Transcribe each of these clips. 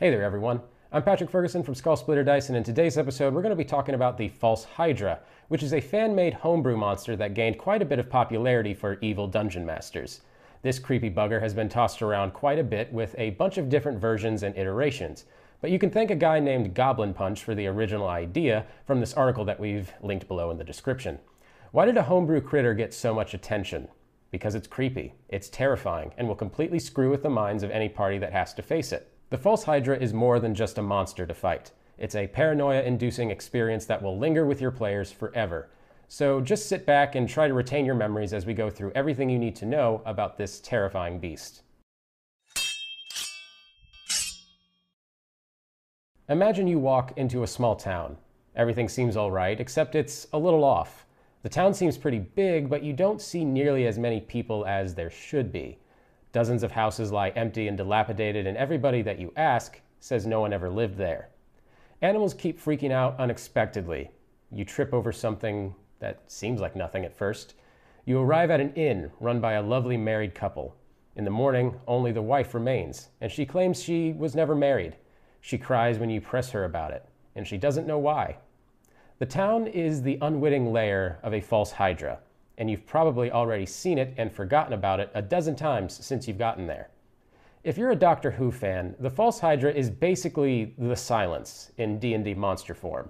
Hey there, everyone. I'm Patrick Ferguson from Skull Splitter Dice, and in today's episode, we're going to be talking about the False Hydra, which is a fan made homebrew monster that gained quite a bit of popularity for evil dungeon masters. This creepy bugger has been tossed around quite a bit with a bunch of different versions and iterations. But you can thank a guy named Goblin Punch for the original idea from this article that we've linked below in the description. Why did a homebrew critter get so much attention? Because it's creepy, it's terrifying, and will completely screw with the minds of any party that has to face it. The False Hydra is more than just a monster to fight. It's a paranoia inducing experience that will linger with your players forever. So just sit back and try to retain your memories as we go through everything you need to know about this terrifying beast. Imagine you walk into a small town. Everything seems all right, except it's a little off. The town seems pretty big, but you don't see nearly as many people as there should be. Dozens of houses lie empty and dilapidated, and everybody that you ask says no one ever lived there. Animals keep freaking out unexpectedly. You trip over something that seems like nothing at first. You arrive at an inn run by a lovely married couple. In the morning, only the wife remains, and she claims she was never married. She cries when you press her about it, and she doesn't know why. The town is the unwitting lair of a false hydra and you've probably already seen it and forgotten about it a dozen times since you've gotten there. If you're a Doctor Who fan, the False Hydra is basically the Silence in D&D monster form.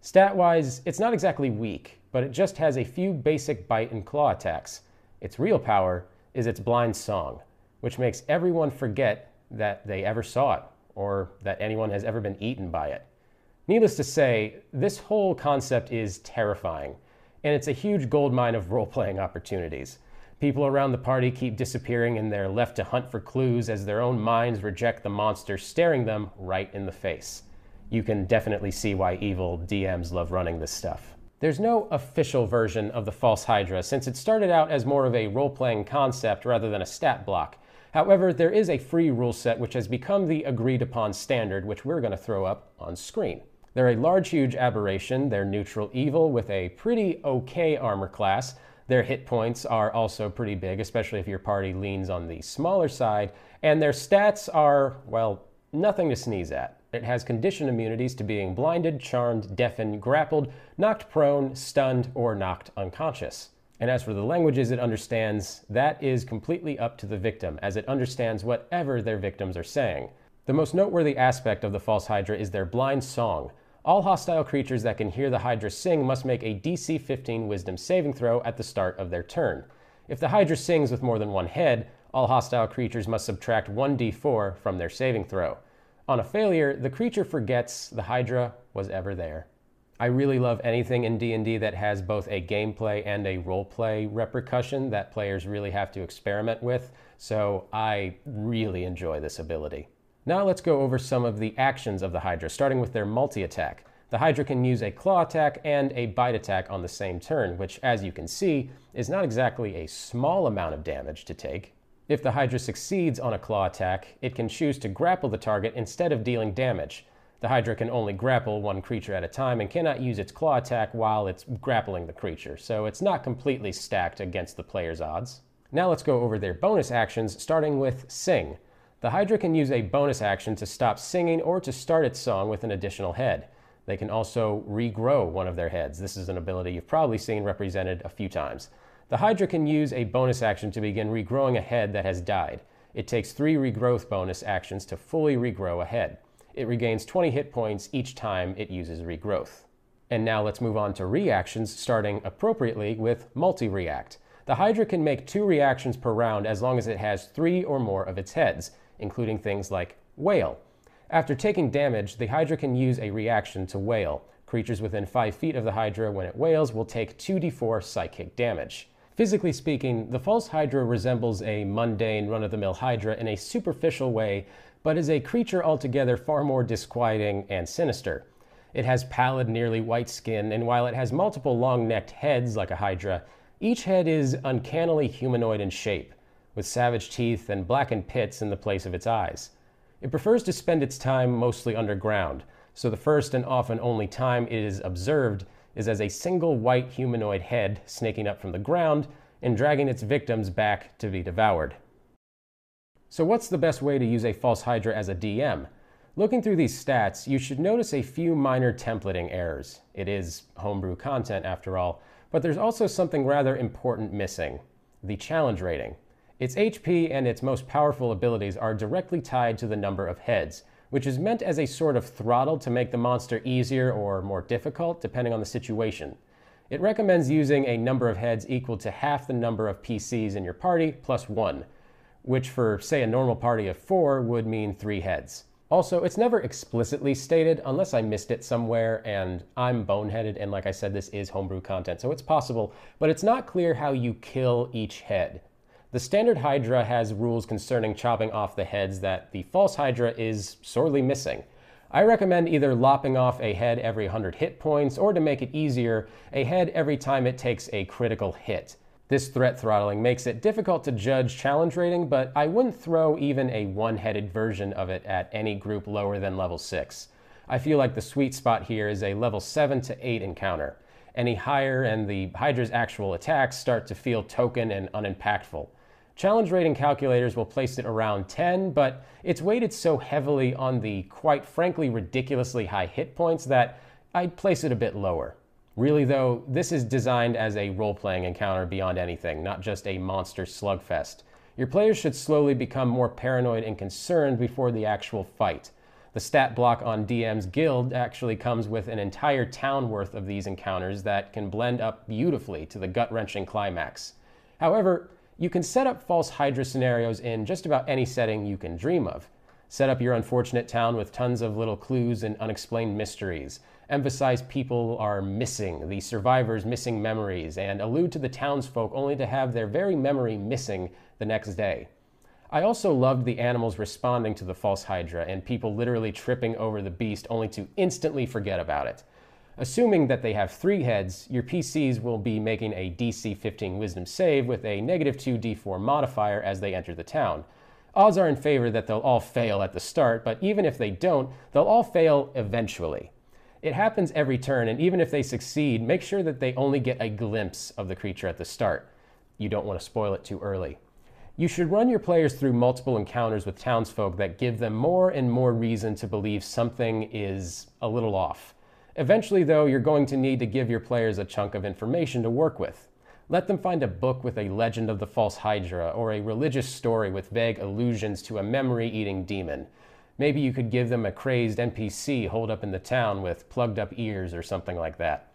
Stat-wise, it's not exactly weak, but it just has a few basic bite and claw attacks. Its real power is its blind song, which makes everyone forget that they ever saw it or that anyone has ever been eaten by it. Needless to say, this whole concept is terrifying and it's a huge goldmine of role playing opportunities. People around the party keep disappearing and they're left to hunt for clues as their own minds reject the monster staring them right in the face. You can definitely see why evil DMs love running this stuff. There's no official version of the False Hydra since it started out as more of a role playing concept rather than a stat block. However, there is a free rule set which has become the agreed upon standard, which we're going to throw up on screen. They're a large, huge aberration. They're neutral evil with a pretty okay armor class. Their hit points are also pretty big, especially if your party leans on the smaller side. And their stats are, well, nothing to sneeze at. It has condition immunities to being blinded, charmed, deafened, grappled, knocked prone, stunned, or knocked unconscious. And as for the languages it understands, that is completely up to the victim, as it understands whatever their victims are saying. The most noteworthy aspect of the False Hydra is their blind song, all hostile creatures that can hear the Hydra sing must make a DC 15 Wisdom saving throw at the start of their turn. If the Hydra sings with more than one head, all hostile creatures must subtract 1d4 from their saving throw. On a failure, the creature forgets the Hydra was ever there. I really love anything in D&D that has both a gameplay and a roleplay repercussion that players really have to experiment with, so I really enjoy this ability. Now let's go over some of the actions of the Hydra, starting with their multi-attack. The Hydra can use a claw attack and a bite attack on the same turn, which, as you can see, is not exactly a small amount of damage to take. If the Hydra succeeds on a claw attack, it can choose to grapple the target instead of dealing damage. The Hydra can only grapple one creature at a time and cannot use its claw attack while it's grappling the creature, so it's not completely stacked against the player's odds. Now let's go over their bonus actions, starting with Sing. The Hydra can use a bonus action to stop singing or to start its song with an additional head. They can also regrow one of their heads. This is an ability you've probably seen represented a few times. The Hydra can use a bonus action to begin regrowing a head that has died. It takes three regrowth bonus actions to fully regrow a head. It regains 20 hit points each time it uses regrowth. And now let's move on to reactions, starting appropriately with multi react. The Hydra can make two reactions per round as long as it has three or more of its heads including things like wail. After taking damage, the Hydra can use a reaction to Wail. Creatures within 5 feet of the Hydra when it wails will take 2d4 psychic damage. Physically speaking, the False Hydra resembles a mundane, run of the mill Hydra in a superficial way, but is a creature altogether far more disquieting and sinister. It has pallid, nearly white skin, and while it has multiple long necked heads like a Hydra, each head is uncannily humanoid in shape with savage teeth and blackened pits in the place of its eyes. It prefers to spend its time mostly underground, so the first and often only time it is observed is as a single white humanoid head snaking up from the ground and dragging its victims back to be devoured. So, what's the best way to use a false Hydra as a DM? Looking through these stats, you should notice a few minor templating errors. It is homebrew content after all, but there's also something rather important missing the challenge rating. Its HP and its most powerful abilities are directly tied to the number of heads, which is meant as a sort of throttle to make the monster easier or more difficult depending on the situation. It recommends using a number of heads equal to half the number of PCs in your party plus one, which for, say, a normal party of four would mean three heads. Also, it's never explicitly stated unless I missed it somewhere and I'm boneheaded and like I said this is homebrew content, so it's possible, but it's not clear how you kill each head. The standard Hydra has rules concerning chopping off the heads that the false Hydra is sorely missing. I recommend either lopping off a head every 100 hit points or to make it easier, a head every time it takes a critical hit. This threat throttling makes it difficult to judge challenge rating, but I wouldn't throw even a one headed version of it at any group lower than level 6. I feel like the sweet spot here is a level 7 to 8 encounter. Any higher, and the Hydra's actual attacks start to feel token and unimpactful. Challenge rating calculators will place it around 10, but it's weighted so heavily on the quite frankly ridiculously high hit points that I'd place it a bit lower. Really, though, this is designed as a role playing encounter beyond anything, not just a monster slugfest. Your players should slowly become more paranoid and concerned before the actual fight. The stat block on DM's Guild actually comes with an entire town worth of these encounters that can blend up beautifully to the gut wrenching climax. However, you can set up false Hydra scenarios in just about any setting you can dream of. Set up your unfortunate town with tons of little clues and unexplained mysteries emphasize people are missing, the survivors missing memories, and allude to the townsfolk only to have their very memory missing the next day. I also loved the animals responding to the false Hydra and people literally tripping over the beast only to instantly forget about it. Assuming that they have three heads, your PCs will be making a DC 15 Wisdom save with a negative 2 D4 modifier as they enter the town. Odds are in favor that they'll all fail at the start, but even if they don't, they'll all fail eventually. It happens every turn, and even if they succeed, make sure that they only get a glimpse of the creature at the start. You don't want to spoil it too early. You should run your players through multiple encounters with townsfolk that give them more and more reason to believe something is a little off. Eventually, though, you're going to need to give your players a chunk of information to work with. Let them find a book with a legend of the false Hydra or a religious story with vague allusions to a memory eating demon. Maybe you could give them a crazed NPC holed up in the town with plugged up ears or something like that.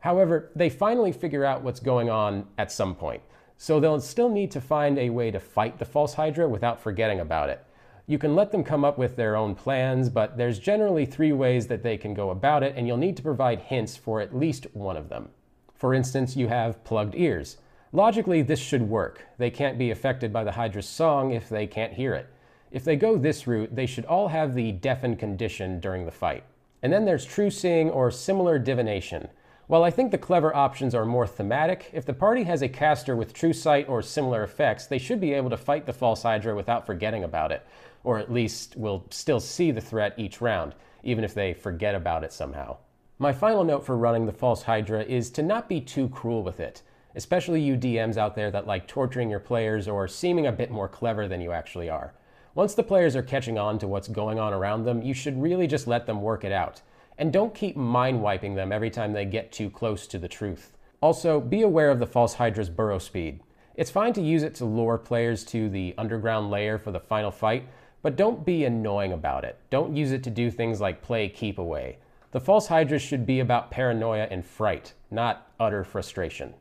However, they finally figure out what's going on at some point, so they'll still need to find a way to fight the false Hydra without forgetting about it. You can let them come up with their own plans, but there's generally three ways that they can go about it, and you'll need to provide hints for at least one of them. For instance, you have plugged ears. Logically, this should work. They can't be affected by the Hydra's song if they can't hear it. If they go this route, they should all have the deafened condition during the fight. And then there's true seeing or similar divination. While I think the clever options are more thematic, if the party has a caster with true sight or similar effects, they should be able to fight the false Hydra without forgetting about it, or at least will still see the threat each round, even if they forget about it somehow. My final note for running the false Hydra is to not be too cruel with it, especially you DMs out there that like torturing your players or seeming a bit more clever than you actually are. Once the players are catching on to what's going on around them, you should really just let them work it out. And don't keep mind wiping them every time they get too close to the truth. Also, be aware of the False Hydra's burrow speed. It's fine to use it to lure players to the underground lair for the final fight, but don't be annoying about it. Don't use it to do things like play keep away. The False Hydra should be about paranoia and fright, not utter frustration.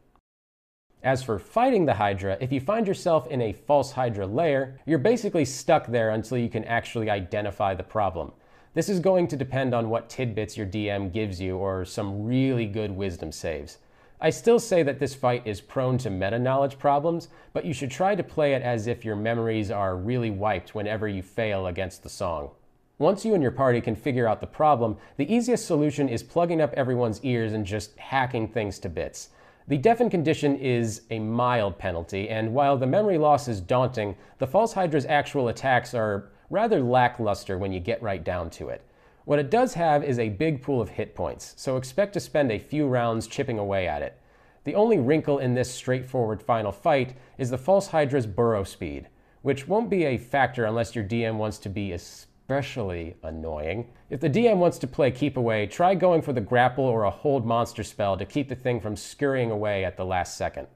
As for fighting the Hydra, if you find yourself in a false Hydra lair, you're basically stuck there until you can actually identify the problem. This is going to depend on what tidbits your DM gives you or some really good wisdom saves. I still say that this fight is prone to meta knowledge problems, but you should try to play it as if your memories are really wiped whenever you fail against the song. Once you and your party can figure out the problem, the easiest solution is plugging up everyone's ears and just hacking things to bits. The deafened condition is a mild penalty, and while the memory loss is daunting, the False Hydra's actual attacks are rather lackluster when you get right down to it. What it does have is a big pool of hit points, so expect to spend a few rounds chipping away at it. The only wrinkle in this straightforward final fight is the False Hydra's burrow speed, which won't be a factor unless your DM wants to be especially annoying. If the DM wants to play keep away, try going for the grapple or a hold monster spell to keep the thing from scurrying away at the last second.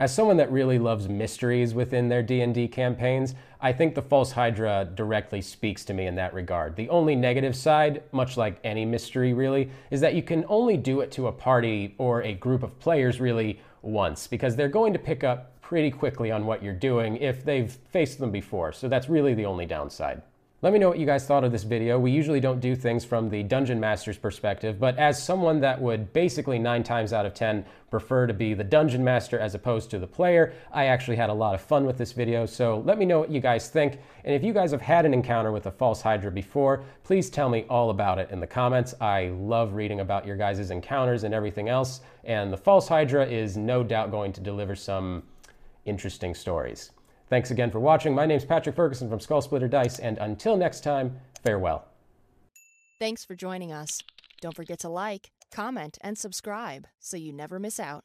As someone that really loves mysteries within their D&D campaigns, I think the False Hydra directly speaks to me in that regard. The only negative side, much like any mystery really, is that you can only do it to a party or a group of players really once because they're going to pick up pretty quickly on what you're doing if they've faced them before. So that's really the only downside. Let me know what you guys thought of this video. We usually don't do things from the Dungeon Master's perspective, but as someone that would basically 9 times out of 10 prefer to be the Dungeon Master as opposed to the player, I actually had a lot of fun with this video, so let me know what you guys think. And if you guys have had an encounter with a False Hydra before, please tell me all about it in the comments. I love reading about your guys' encounters and everything else, and the False Hydra is no doubt going to deliver some interesting stories. Thanks again for watching. My name's Patrick Ferguson from Skull Splitter Dice, and until next time, farewell. Thanks for joining us. Don't forget to like, comment, and subscribe so you never miss out.